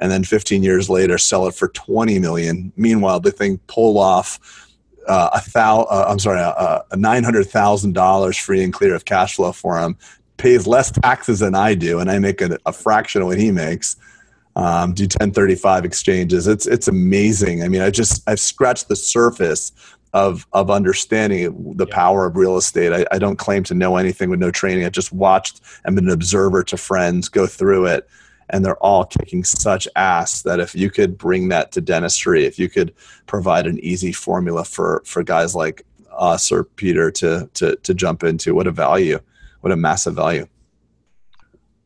and then 15 years later sell it for 20 million. Meanwhile, the thing pull off uh, a thou, uh, I'm sorry, uh, a nine hundred thousand dollars free and clear of cash flow for him. Pays less taxes than I do, and I make a, a fraction of what he makes. Um, do 1035 exchanges. It's it's amazing. I mean, I just I've scratched the surface of of understanding the power of real estate. I, I don't claim to know anything with no training. I just watched and been an observer to friends go through it and they're all kicking such ass that if you could bring that to dentistry, if you could provide an easy formula for for guys like us or Peter to to to jump into, what a value, what a massive value.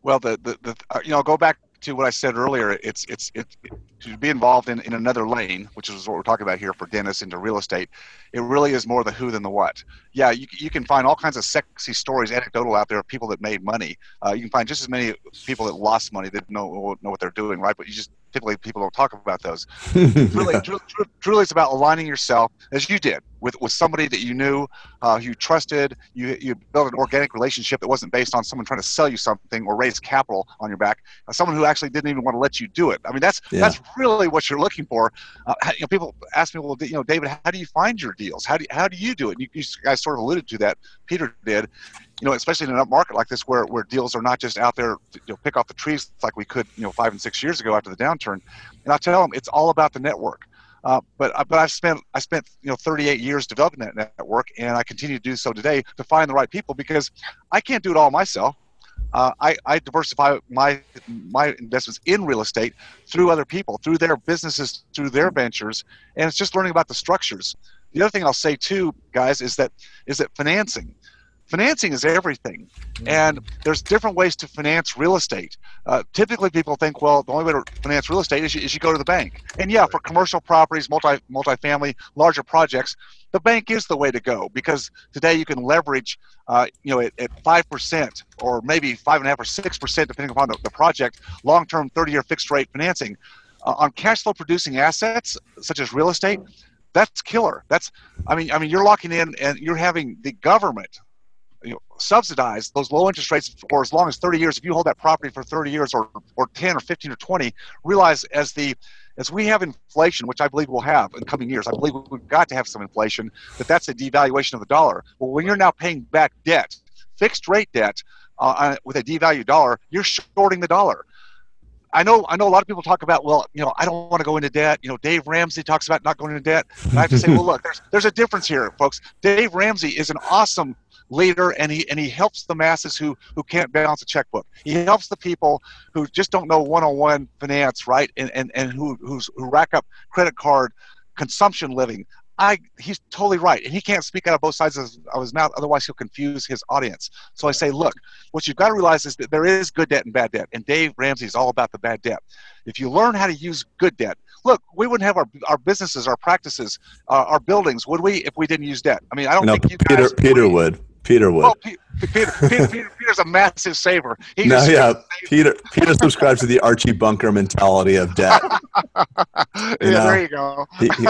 Well, the the, the uh, you know, go back to what I said earlier. It's it's it, to be involved in, in another lane, which is what we're talking about here for dentists into real estate, it really is more the who than the what. Yeah, you, you can find all kinds of sexy stories, anecdotal out there of people that made money. Uh, you can find just as many people that lost money that know know what they're doing, right? But you just typically people don't talk about those. really, truly, truly, it's about aligning yourself as you did with, with somebody that you knew, uh, you trusted. You you built an organic relationship that wasn't based on someone trying to sell you something or raise capital on your back. Uh, someone who actually didn't even want to let you do it. I mean, that's yeah. that's really what you're looking for. Uh, you know, people ask me, well, you know, David, how do you find your deals? How do you, how do you do it? And you, you guys sort of alluded to that. Peter did you know, especially in an up market like this where, where deals are not just out there you know, pick off the trees like we could, you know, five and six years ago after the downturn. And I tell them it's all about the network. Uh, but uh, but I've spent I spent you know 38 years developing that network, and I continue to do so today to find the right people because I can't do it all myself. Uh, I, I diversify my my investments in real estate through other people, through their businesses, through their ventures, and it's just learning about the structures. The other thing I'll say too, guys, is that is that financing financing is everything. And there's different ways to finance real estate. Uh, typically people think well the only way to finance real estate is you, is you go to the bank. And yeah for commercial properties multi multifamily larger projects the bank is the way to go because today you can leverage uh, you know at, at 5% or maybe 5.5 or 6% depending upon the, the project long-term 30-year fixed rate financing. Uh, on cash flow producing assets such as real estate that's killer. That's i mean i mean you're locking in and you're having the government you know, subsidize those low interest rates for as long as 30 years. If you hold that property for 30 years or, or 10 or 15 or 20, realize as the as we have inflation, which I believe we'll have in the coming years, I believe we've got to have some inflation, that that's a devaluation of the dollar. Well, when you're now paying back debt, fixed rate debt, uh, with a devalued dollar, you're shorting the dollar. I know I know a lot of people talk about, well, you know, I don't want to go into debt. You know, Dave Ramsey talks about not going into debt. And I have to say, well, look, there's there's a difference here, folks. Dave Ramsey is an awesome leader and he and he helps the masses who who can't balance a checkbook he helps the people who just don't know one-on-one finance right and and, and who who's, who rack up credit card consumption living I he's totally right, and he can't speak out of both sides of, of his mouth. Otherwise, he'll confuse his audience. So I say, look, what you've got to realize is that there is good debt and bad debt, and Dave Ramsey is all about the bad debt. If you learn how to use good debt, look, we wouldn't have our our businesses, our practices, uh, our buildings, would we, if we didn't use debt? I mean, I don't no, think you Peter guys, Peter would. Peter would. Well, Peter, Peter, Peter, Peter, Peter's a massive saver. He no, yeah, Peter. Peter subscribes to the Archie Bunker mentality of debt. yeah, know. there you go. He- he-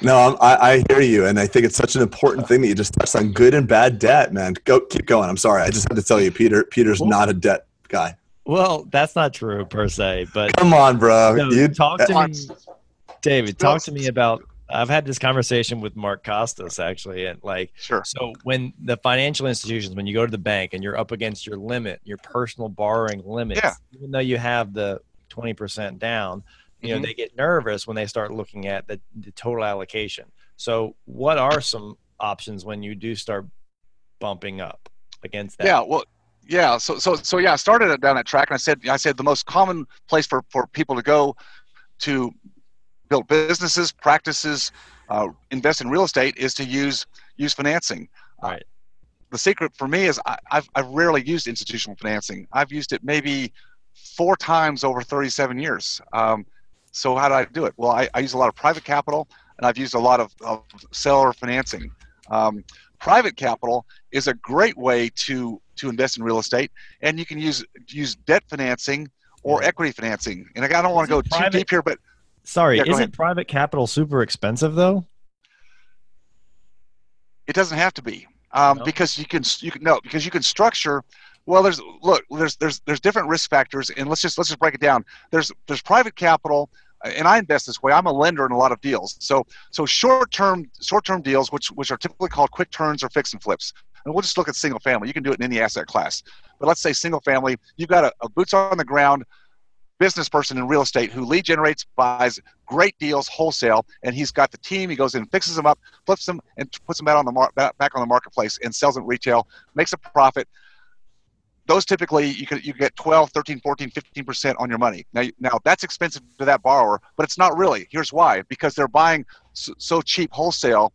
no, I'm, I, I hear you, and I think it's such an important thing that you just touched on good and bad debt, man. Go, keep going. I'm sorry, I just had to tell you, Peter. Peter's not a debt guy. Well, that's not true per se, but Come on, bro. No, you talk to uh, me, David. Talk to me about. I've had this conversation with Mark Costes actually, and like, Sure. so when the financial institutions, when you go to the bank and you're up against your limit, your personal borrowing limit, Yeah. even though you have the twenty percent down, you know Mhm. they get nervous when they start looking at the, the total allocation. So, what are some options when you do start bumping up against that? Yeah, well, yeah. So, so, so, yeah. I started down that track, and I said, I said the most common place for for people to go to build businesses, practices, uh, invest in real estate is to use use financing. Uh, Right. the secret for me is I, I've I've rarely used institutional financing. I've used it maybe four times over 37 years. Um, so how do I do it? Well, I, I use a lot of private capital, and I've used a lot of, of seller financing. Um, private capital is a great way to to invest in real estate, and you can use use debt financing or equity financing. And I don't want to go Isn't too deep here, but Sorry, Yeah, isn't ahead. private capital super expensive though? it doesn't have to be um, No? because you can you can no because you can structure. Well, there's look there's there's there's different risk factors, and let's just let's just break it down. There's there's private capital. And I invest this way. I'm a lender in a lot of deals. So, so short-term, short-term deals, which which are typically called quick turns or fix and flips. And we'll just look at single family. You can do it in any asset class. But let's say single family, you've got a, a boots on the ground business person in real estate who lead generates, buys great deals wholesale, and he's got the team. He goes in, fixes them up, flips them, and puts them out on the mar- back on the marketplace and sells them retail, makes a profit. Those typically you you get 12, 13, 14, 15% on your money. Now, now that's expensive to that borrower, but it's not really. Here's why: because they're buying so, so cheap wholesale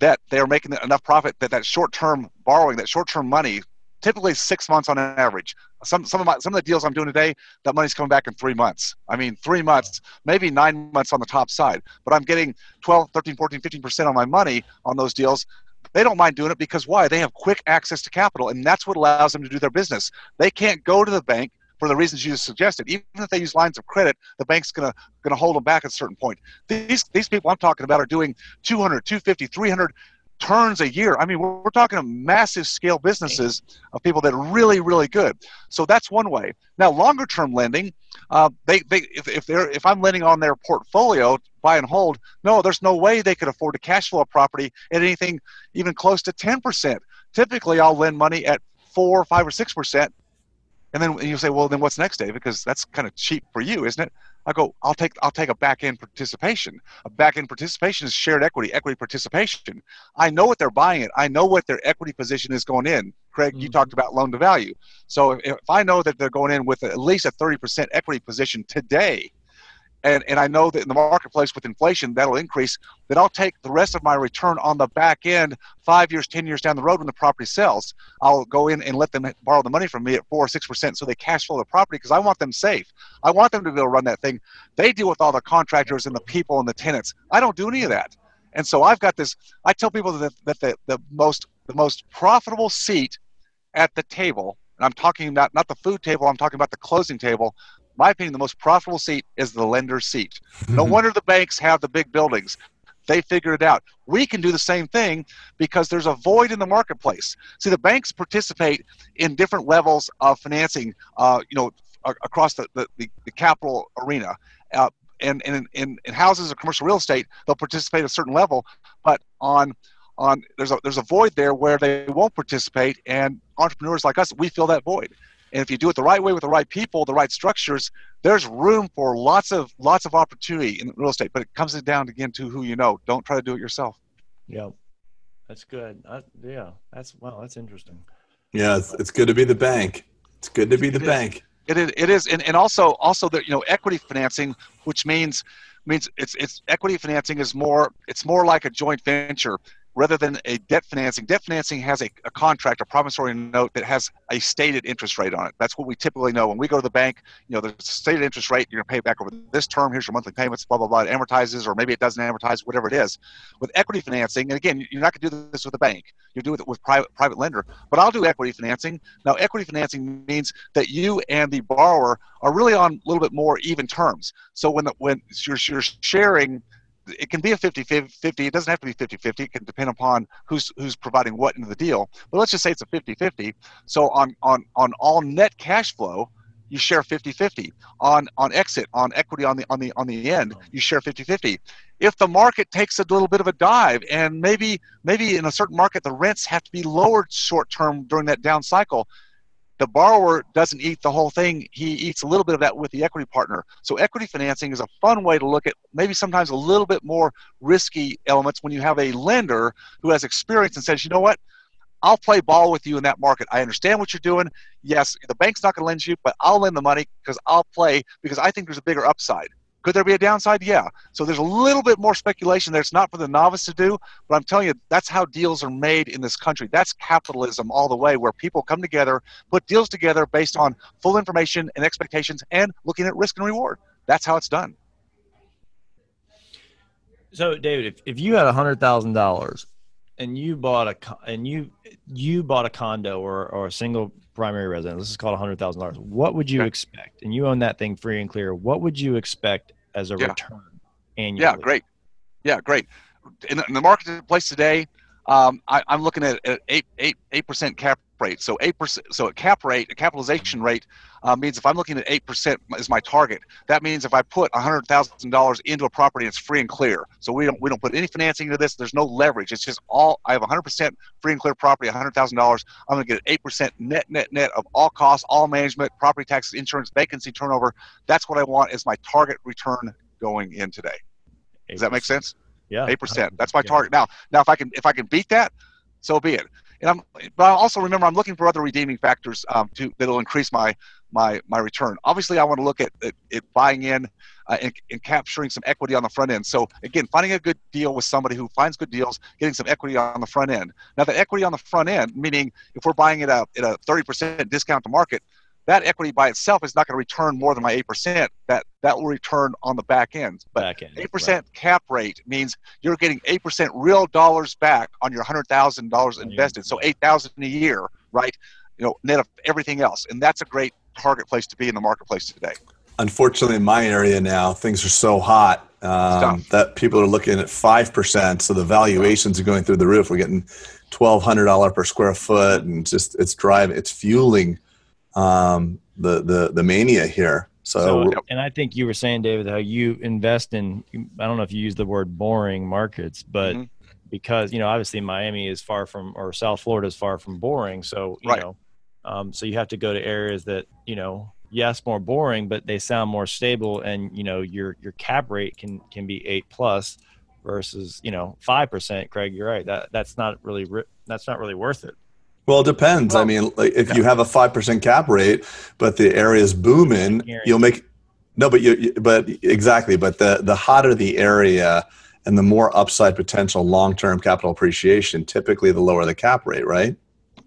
that they are making enough profit that that short-term borrowing, that short-term money, typically six months on average. Some some of my some of the deals I'm doing today, that money's coming back in three months. I mean, three months, maybe nine months on the top side, but I'm getting 12, 13, 14, 15% on my money on those deals. They don't mind doing it because why? They have quick access to capital, and that's what allows them to do their business. They can't go to the bank for the reasons you suggested. Even if they use lines of credit, the bank's gonna gonna hold them back at a certain point. These these people I'm talking about are doing 200, 250, 300 turns a year. I mean, we're, we're talking of massive scale businesses of people that are really, really good. So that's one way. Now, longer term lending, uh, they, they if, if they're if I'm lending on their portfolio, buy and hold, no, there's no way they could afford to cash flow a property at anything even close to 10%. Typically, I'll lend money at four, five, or six percent. And then you say, well, then what's next, Dave? Because that's kind of cheap for you, isn't it? I go, I'll take I'll take a back end participation. A back end participation is shared equity, equity participation. I know what they're buying it. I know what their equity position is going in. Craig, you Mhm. talked about loan to value. So if, if I know that they're going in with at least a 30% equity position today, and, and I know that in the marketplace with inflation that'll increase, then I'll take the rest of my return on the back end five years, 10 years down the road when the property sells. I'll go in and let them borrow the money from me at four or 6% so they cash flow the property because I want them safe. I want them to be able to run that thing. They deal with all the contractors and the people and the tenants. I don't do any of that. And so I've got this, I tell people that, that the, the most the most profitable seat at the table, and I'm talking about not the food table, I'm talking about the closing table. My opinion, the most profitable seat is the lender's seat. No wonder the banks have the big buildings. They figured it out. We can do the same thing because there's a void in the marketplace. See, the banks participate in different levels of financing, uh, you know, across the, the, the, the capital arena. Uh, and, and in, in houses or commercial real estate, they'll participate at a certain level, but on on there's a there's a void there where they won't participate, and entrepreneurs like us, we fill that void. And if you do it the right way with the right people, the right structures, there's room for lots of lots of opportunity in real estate. But it comes down again to who you know. Don't try to do it yourself. Yeah, that's good. I, yeah, that's wow, that's interesting. Yeah, it's, it's good to be the bank. It's good to be the It is. bank. It is, it is, and, and also also the you know equity financing, which means means it's it's equity financing is more it's more like a joint venture rather than a debt financing. Debt financing has a, a, contract, a promissory note that has a stated interest rate on it. That's what we typically know. When we go to the bank, you know, there's a stated interest rate, you're going to pay back over this term, here's your monthly payments, blah, blah, blah. It amortizes, or maybe it doesn't amortize, whatever it is. With equity financing, and again, you're not going to do this with a bank, you're doing it with private, private lender, but I'll do equity financing. Now, equity financing means that you and the borrower are really on a little bit more even terms. So when, the, when you're, you're sharing it can be a 50 50 it doesn't have to be 50 50 it can depend upon who's who's providing what into the deal. But let's just say it's a 50 50 so on on on all net cash flow you share 50 50 on on exit on equity on the on the on the end oh. you share 50 50 if the market takes a little bit of a dive and maybe maybe in a certain market the rents have to be lowered short term during that down cycle the borrower doesn't eat the whole thing he eats a little bit of that with the equity partner so equity financing is a fun way to look at maybe sometimes a little bit more risky elements when you have a lender who has experience and says you know what I'll play ball with you in that market. I understand what you're doing. Yes, the bank's not going to lend you, but I'll lend the money because I'll play because I think there's a bigger upside. Could there be a downside? Yeah. So there's a little bit more speculation there. It's not for the novice to do, but I'm telling you, that's how deals are made in this country. That's capitalism all the way, where people come together, put deals together based on full information and expectations and looking at risk and reward. That's how it's done. So, David, if, if you had a hundred thousand dollars and you bought a and you you bought a condo or, or a single primary residence, this is called a hundred thousand dollars. What would you okay. expect? And you own that thing free and clear. What would you expect as a yeah. return annually? Yeah, great. Yeah, great. In the, in the marketplace today, um, I, am looking at, at eight eight eight percent cap rate. So eight percent. So a cap rate, a capitalization rate, uh, means if I'm looking at eight percent is my target. That means if I put hundred thousand dollars into a property, it's free and clear. So we don't we don't put any financing into this. There's no leverage. It's just all. I have hundred percent free and clear property, hundred thousand dollars. I'm going to get eight percent net net net of all costs, all management, property taxes, insurance, vacancy turnover. That's what I want as my target return going in today. Does that make sense? Yeah, eight percent. That's my target. Now, now if I can if I can beat that, so be it. And I'm, but I also remember I'm looking for other redeeming factors um, to that'll increase my my my return. Obviously, I want to look at at, buying in uh, and, and, capturing some equity on the front end. So again, finding a good deal with somebody who finds good deals, getting some equity on the front end. Now, the equity on the front end, meaning if we're buying it at a 30% discount to market, that equity by itself is not going to return more than my 8%. That that will return on the back end. But back end, 8% right. cap rate means you're getting 8% real dollars back on your $100,000 invested. So 8,000 a year, right? You know, net of everything else. And that's a great target place to be in the marketplace today. Unfortunately, in my area now, things are so hot um, that people are looking at 5%. So the valuations are going through the roof. We're getting $1,200 per square foot and just it's driving, it's fueling – um, the the the mania here. So, so, and I think you were saying, David, how you invest in. I don't know if you use the word boring markets, but mm-hmm. because you know, obviously Miami is far from, or South Florida is far from boring. So you right. know, um, so you have to go to areas that you know, yes, more boring, but they sound more stable, and you know, your your cap rate can can be eight plus versus you know five percent. Craig, you're right. That that's not really that's not really worth it. Well, it depends. Well, I mean, like if you have a five percent cap rate, but the area is booming, you'll make no, but you, but exactly. But the the hotter the area and the more upside potential, long term capital appreciation, typically the lower the cap rate, right?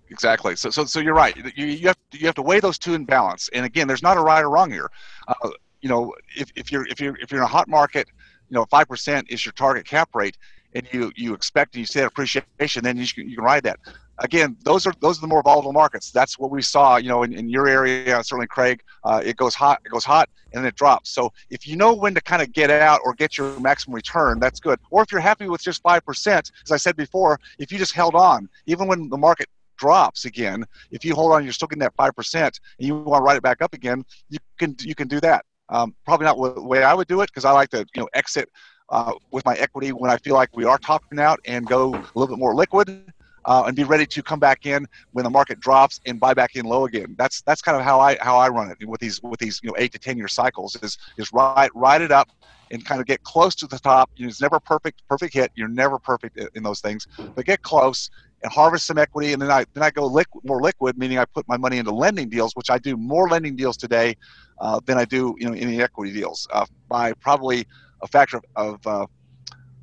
Exactly. So, so, so you're right. You, you have to, you have to weigh those two in balance. And again, there's not a right or wrong here. Uh, you know, if, if you're if you're if you're in a hot market, you know, five percent is your target cap rate, and you you expect and you see that appreciation, then you can, you can ride that again, those are those are the more volatile markets. That's what we saw, you know, in, in your area, certainly Craig. Uh, it goes hot, it goes hot, and then it drops. So if you know when to kind of get out or get your maximum return, that's good. Or if you're happy with just five percent, as I said before, if you just held on, even when the market drops again, if you hold on, you're still getting that five percent, and you want to ride it back up again, you can you can do that. Um, probably not the way I would do it because I like to you know exit uh, with my equity when I feel like we are topping out and go a little bit more liquid uh, and be ready to come back in when the market drops and buy back in low again. That's that's kind of how I how I run it with these with these you know eight to ten year cycles is is ride ride it up and kind of get close to the top. You know, it's never perfect perfect hit. You're never perfect in those things, but get close and harvest some equity, and then I then I go liquid, more liquid, meaning I put my money into lending deals, which I do more lending deals today uh, than I do you know any equity deals uh, by probably a factor of of, uh,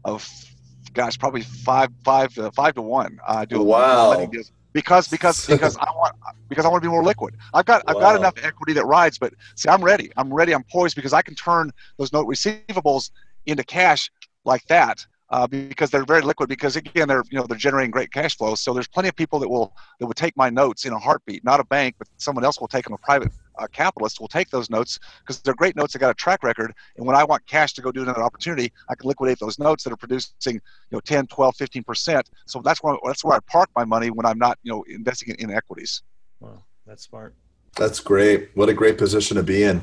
of gosh, probably five five uh, five to one. I do wow. because because because I want because I want to be more liquid. I've got I've got enough equity that rides, but see, I'm ready. I'm ready. I'm poised because I can turn those note receivables into cash like that uh, because they're very liquid. Because again, they're you know they're generating great cash flow. So there's plenty of people that will that will take my notes in a heartbeat. Not a bank, but someone else will take them. A private uh, capitalist will take those notes because they're great notes. They got a track record. And when I want cash to go do another opportunity, I can liquidate those notes that are producing you know 10, 12, 15 percent. So that's where that's where I park my money when I'm not you know investing in, in equities. Wow, that's smart. That's great. What a great position to be in.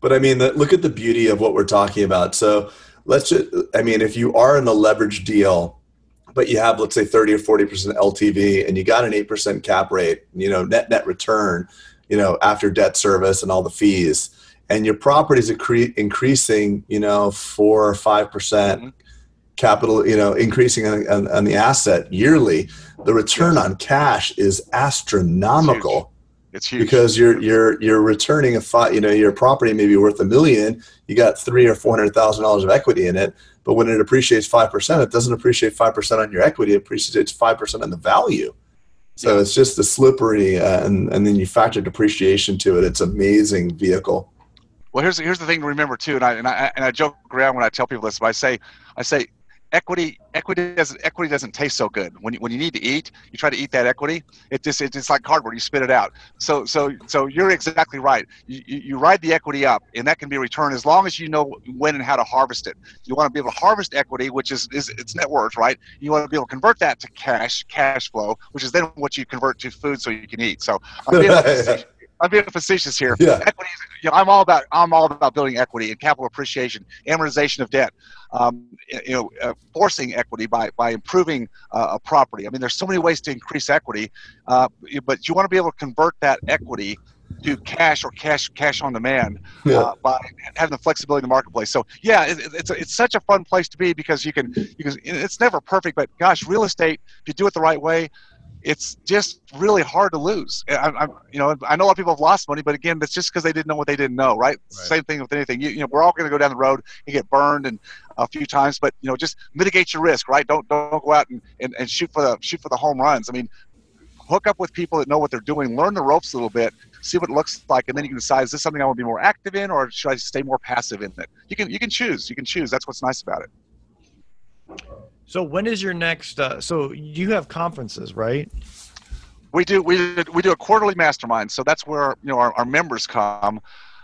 But I mean, look at the beauty of what we're talking about. So let's just, I mean, if you are in a leverage deal, but you have, let's say 30 or 40% LTV and you got an 8% cap rate, you know, net, net return, you know, after debt service and all the fees, and your property is increasing, you know, four or 5% mm-hmm. capital, you know, increasing on, on, on, the asset yearly, the return on cash is astronomical. It's huge because you're you're you're returning a five, you know your property may be worth a million. You got three or four hundred thousand dollars of equity in it, but when it appreciates five percent, it doesn't appreciate five percent on your equity. It appreciates five percent on the value. So it's just a slippery, uh, and and then you factor depreciation to it. It's amazing vehicle. Well, here's here's the thing to remember too, and I and I and I joke around when I tell people this, but I say I say equity equity doesn't equity doesn't taste so good. When you, when you need to eat you try to eat that equity it just it's just like cardboard you spit it out. So so so you're exactly right. You, you ride the equity up and that can be returned as long as you know when and how to harvest it. You want to be able to harvest equity which is, is its net worth right? You want to be able to convert that to cash cash flow which is then what you convert to food so you can eat. So I'm being, facetious here. Yeah. Equity, you know, I'm all about I'm all about building equity and capital appreciation, amortization of debt, um, you know, uh, forcing equity by by improving uh, a property. I mean, there's so many ways to increase equity, uh, but you want to be able to convert that equity to cash or cash cash on demand yeah. uh, by having the flexibility in the marketplace. So yeah, it, it's a, it's such a fun place to be because you can you can it's never perfect, but gosh, real estate if you do it the right way, it's just really hard to lose. I, I, you know, I know a lot of people have lost money, but again, that's just because they didn't know what they didn't know, right? right. Same thing with anything. You, you know, we're all going to go down the road and get burned and a few times, but you know, just mitigate your risk, right? Don't don't go out and, and, and shoot for the shoot for the home runs. I mean, hook up with people that know what they're doing, learn the ropes a little bit, see what it looks like, and then you can decide is this something I want to be more active in, or should I stay more passive in it? You can you can choose. You can choose. That's what's nice about it. So when is your next? Uh, so you have conferences, right? We do. We we do a quarterly mastermind. So that's where you know our, our members come.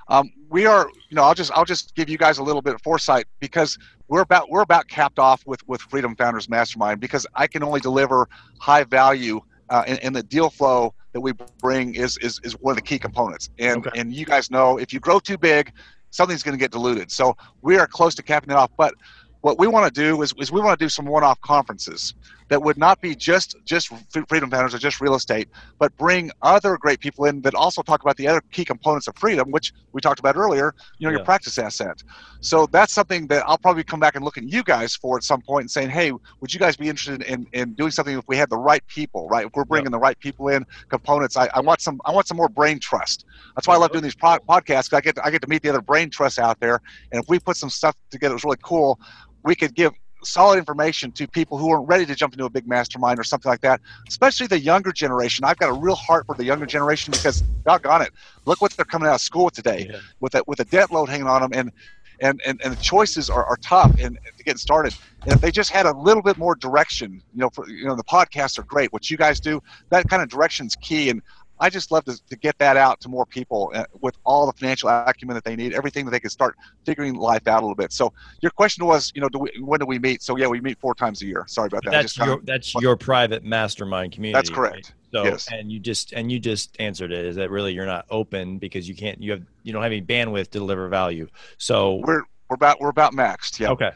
Um, we are. You know, I'll just I'll just give you guys a little bit of foresight because we're about we're about capped off with with Freedom Founders Mastermind because I can only deliver high value uh, and, and, the deal flow that we bring is is, is one of the key components. And okay. and you guys know if you grow too big, something's going to get diluted. So we are close to capping it off, but what we want to do is, is we want to do some one-off conferences that would not be just just freedom founders or just real estate, but bring other great people in that also talk about the other key components of freedom, which we talked about earlier. You know, yeah. your practice asset. So that's something that I'll probably come back and look at you guys for at some point and saying, hey, would you guys be interested in, in doing something if we had the right people, right? If we're bringing yeah. the right people in, components. I, I want some I want some more brain trust. That's why I love doing these podcasts. I get to, I get to meet the other brain trusts out there, and if we put some stuff together, it was really cool we could give solid information to people who aren't ready to jump into a big mastermind or something like that, especially the younger generation. I've got a real heart for the younger generation because, doggone it, look what they're coming out of school today yeah. with a, with a debt load hanging on them, and and and, and the choices are, are tough and to get started. And if they just had a little bit more direction, you know, for, you know, the podcasts are great. What you guys do, that kind of direction is key. And I just love to, to get that out to more people uh, with all the financial acumen that they need, everything that they can start figuring life out a little bit. So your question was, you know, do we, when do we meet? So yeah, we meet four times a year. Sorry about that. That's your that's your private mastermind community. That's correct. Right? So yes. and you just and you just answered it. Is that really you're not open because you can't you have you don't have any bandwidth to deliver value. So we're we're about we're about maxed. Yeah. Okay.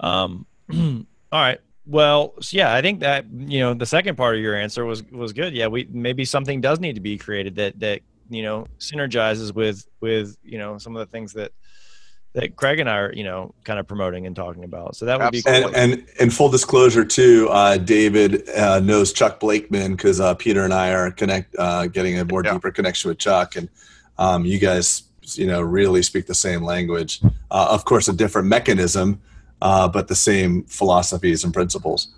Um. all right. Well, yeah, I think that you know the second part of your answer was was good. Yeah, we maybe something does need to be created that that you know synergizes with with you know some of the things that that Craig and I are you know kind of promoting and talking about. So that would Absolutely. be cool. And, and in full disclosure too, uh, David uh, knows Chuck Blakeman because uh, Peter and I are connect uh, getting a more yeah. deeper connection with Chuck, and um, you guys you know really speak the same language. Uh, of course, a different mechanism, uh, but the same philosophies and principles.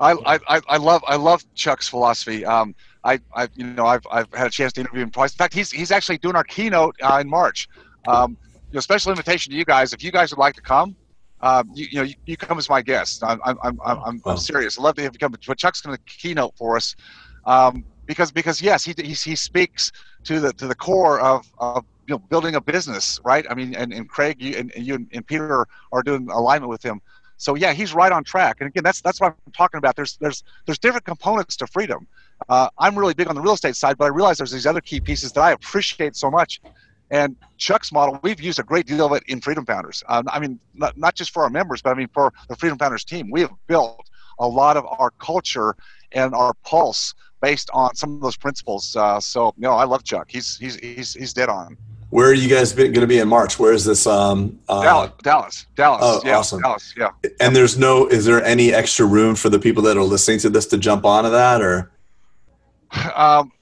I, I, I love I love Chuck's philosophy. Um, I, I you know I've, I've had a chance to interview him twice. In fact, he's he's actually doing our keynote uh, in March. Um, you know, special invitation to you guys. If you guys would like to come, um, you, you know, you, you, come as my guest. I'm, I'm, I'm, I'm, I'm serious. I'd love to have you come. But Chuck's going to keynote for us um, because because yes, he, he he speaks to the to the core of, of you know building a business, right? I mean, and, and Craig, you and, and you and Peter are doing alignment with him. So yeah, he's right on track. And again, that's that's what I'm talking about. There's there's there's different components to freedom. Uh, I'm really big on the real estate side, but I realize there's these other key pieces that I appreciate so much. And Chuck's model, we've used a great deal of it in Freedom Founders. Um, I mean, not, not just for our members, but I mean for the Freedom Founders team. We have built a lot of our culture and our pulse based on some of those principles. Uh, so, you know, I love Chuck. He's he's he's he's dead on. Where are you guys going to be in March? Where is this? Um, uh, Dallas, Dallas, Dallas. Oh, yeah, awesome. Dallas, yeah. And there's no, is there any extra room for the people that are listening to this to jump onto that, or? Um,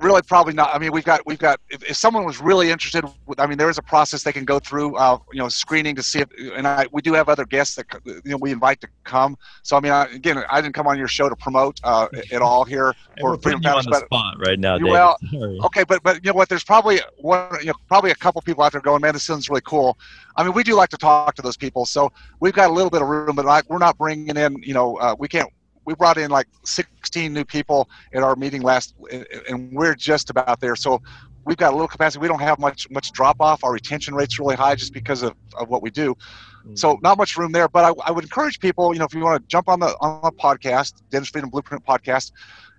really probably not. I mean we've got we've got if, if, someone was really interested i mean there is a process they can go through uh, you know screening to see if and i we do have other guests that you know we invite to come. So i mean I, again i didn't come on your show to promote uh, at all here for freedom you on the spot right now David. well okay but but you know what there's probably one you know probably a couple people out there going man this sounds really cool. I mean we do like to talk to those people so we've got a little bit of room but like we're not bringing in you know uh, we can't we brought in like 16 new people at our meeting last, and we're just about there. So we've got a little capacity. We don't have much much drop off. Our retention rate's really high just because of, of what we do. So mm-hmm. not much room there. But I, I would encourage people, you know, if you want to jump on the on the podcast, Dentist Freedom Blueprint podcast,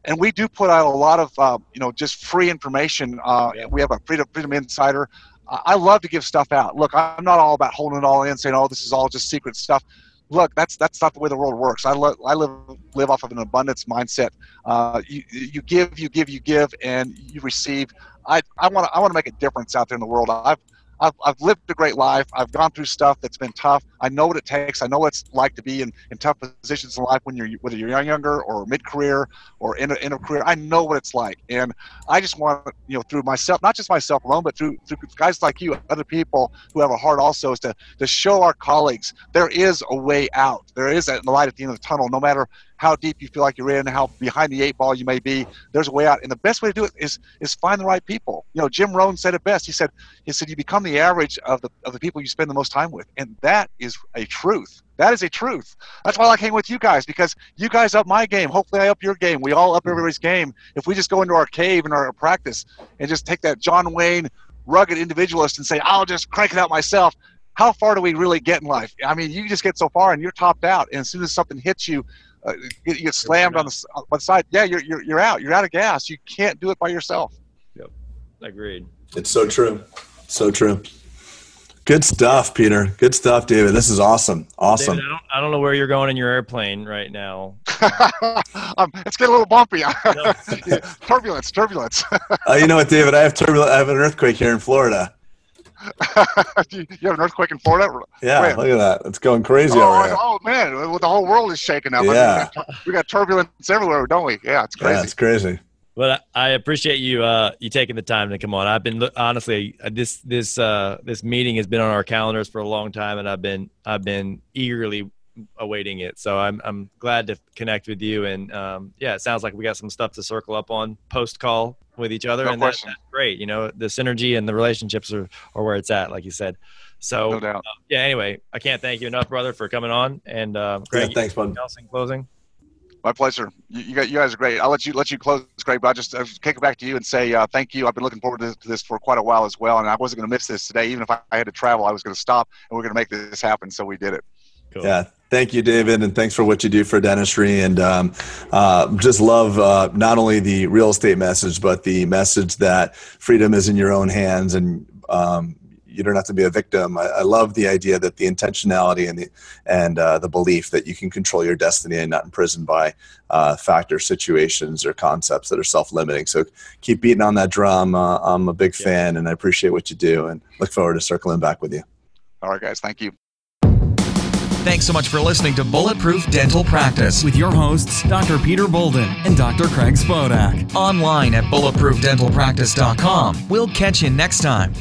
and we do put out a lot of uh, you know just free information. Uh, we have a Freedom Freedom Insider. I love to give stuff out. Look, I'm not all about holding it all in, saying, "Oh, this is all just secret stuff." Look, that's that's not the way the world works. I, lo- I live live off of an abundance mindset. Uh, you you give, you give, you give, and you receive. I I want to I want to make a difference out there in the world. I've I've, I've lived a great life. I've gone through stuff that's been tough. I know what it takes. I know what it's like to be in, in tough positions in life when you're whether you're younger or mid career or in a, in a career. I know what it's like, and I just want you know through myself, not just myself alone, but through through guys like you, other people who have a heart also, is to to show our colleagues there is a way out. There is a light at the end of the tunnel, no matter how deep you feel like you're in, how behind the eight ball you may be. There's a way out, and the best way to do it is is find the right people. You know, Jim Rohn said it best. He said he said you become the average of the of the people you spend the most time with, and that is a truth. That is a truth. That's why I like hanging with you guys because you guys up my game. Hopefully, I up your game. We all up everybody's game. If we just go into our cave and our practice and just take that John Wayne rugged individualist and say, "I'll just crank it out myself." How far do we really get in life? I mean, you just get so far and you're topped out. And as soon as something hits you, uh, you get slammed on the on the side. Yeah, you're, you're you're out. You're out of gas. You can't do it by yourself. Yep, agreed. It's so true. So true. Good stuff, Peter. Good stuff, David. This is awesome. Awesome. David, I, don't, I don't know where you're going in your airplane right now. um, it's getting a little bumpy. turbulence, turbulence. uh, you know what, David? I have turbulence. I have an earthquake here in Florida. you have an earthquake in Florida? Yeah, look at that. It's going crazy oh, over here. Oh, man. The whole world is shaking up. Yeah. we, got, we got turbulence everywhere, don't we? Yeah, it's crazy. Yeah, it's crazy. But I appreciate you uh, you taking the time to come on. I've been honestly this this uh, this meeting has been on our calendars for a long time, and I've been I've been eagerly awaiting it. So I'm I'm glad to connect with you. And um, yeah, it sounds like we got some stuff to circle up on post call with each other, no and that, that's great. You know, the synergy and the relationships are, are where it's at, like you said. So no uh, yeah. Anyway, I can't thank you enough, brother, for coming on. And uh, Craig, yeah, thanks, bud. Else in closing. My pleasure. You, you, you, guys are great. I'll let you let you close, Craig. But I'll just I'll kick it back to you and say uh, thank you. I've been looking forward to, to, this for quite a while as well, and I wasn't going to miss this today. Even if I, I had to travel, I was going to stop, and we're going to make this happen. So we did it. Cool. Yeah, thank you, David, and thanks for what you do for dentistry. And um, uh, just love uh, not only the real estate message, but the message that freedom is in your own hands, and um, you don't have to be a victim. I, I, love the idea that the intentionality and the and uh, the belief that you can control your destiny and not imprisoned by uh, factors, situations, or concepts that are self-limiting. So keep beating on that drum. Uh, I'm a big fan, and I appreciate what you do, and look forward to circling back with you. All right, guys. Thank you. Thanks so much for listening to Bulletproof Dental Practice with your hosts, Dr. Peter Boulden and Dr. Craig Spodak. Online at bulletproofdentalpractice.com. We'll catch you next time.